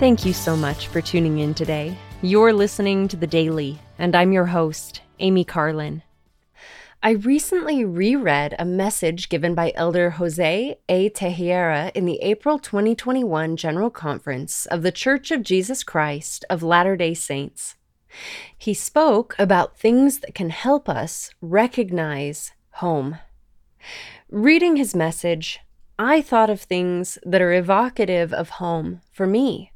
Thank you so much for tuning in today. You're listening to The Daily, and I'm your host, Amy Carlin. I recently reread a message given by Elder Jose A. Teixeira in the April 2021 General Conference of The Church of Jesus Christ of Latter day Saints. He spoke about things that can help us recognize home. Reading his message, I thought of things that are evocative of home for me.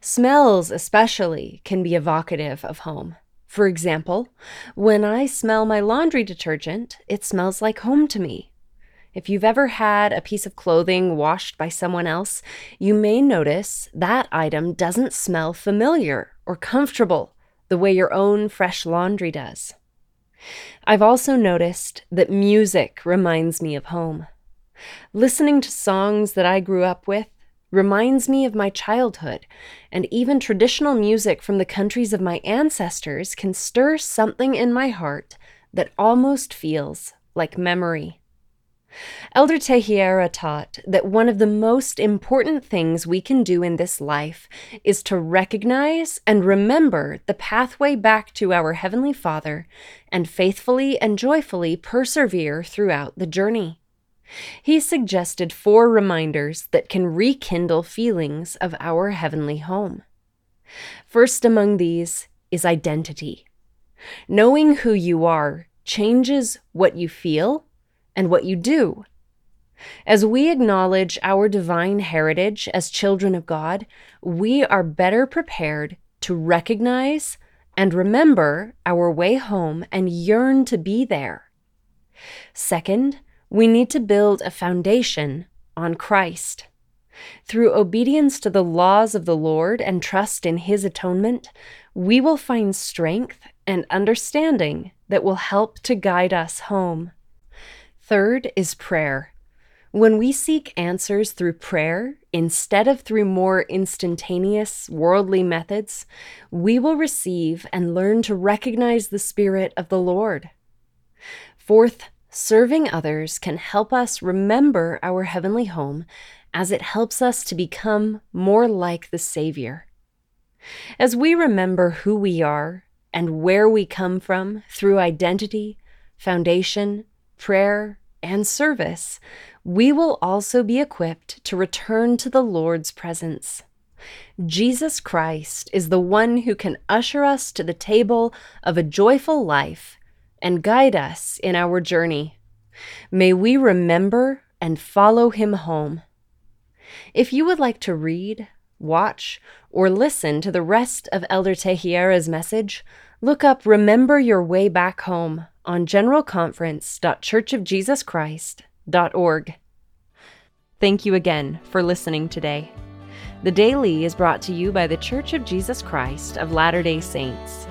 Smells, especially, can be evocative of home. For example, when I smell my laundry detergent, it smells like home to me. If you've ever had a piece of clothing washed by someone else, you may notice that item doesn't smell familiar or comfortable the way your own fresh laundry does. I've also noticed that music reminds me of home. Listening to songs that I grew up with reminds me of my childhood, and even traditional music from the countries of my ancestors can stir something in my heart that almost feels like memory. Elder Teixeira taught that one of the most important things we can do in this life is to recognize and remember the pathway back to our Heavenly Father and faithfully and joyfully persevere throughout the journey. He suggested four reminders that can rekindle feelings of our heavenly home. First among these is identity. Knowing who you are changes what you feel and what you do. As we acknowledge our divine heritage as children of God, we are better prepared to recognize and remember our way home and yearn to be there. Second, we need to build a foundation on Christ. Through obedience to the laws of the Lord and trust in His atonement, we will find strength and understanding that will help to guide us home. Third is prayer. When we seek answers through prayer instead of through more instantaneous worldly methods, we will receive and learn to recognize the Spirit of the Lord. Fourth, Serving others can help us remember our heavenly home as it helps us to become more like the Savior. As we remember who we are and where we come from through identity, foundation, prayer, and service, we will also be equipped to return to the Lord's presence. Jesus Christ is the one who can usher us to the table of a joyful life and guide us in our journey. May we remember and follow him home. If you would like to read, watch, or listen to the rest of Elder Teixeira's message, look up Remember Your Way Back Home on generalconference.churchofjesuschrist.org. Thank you again for listening today. The Daily is brought to you by the Church of Jesus Christ of Latter day Saints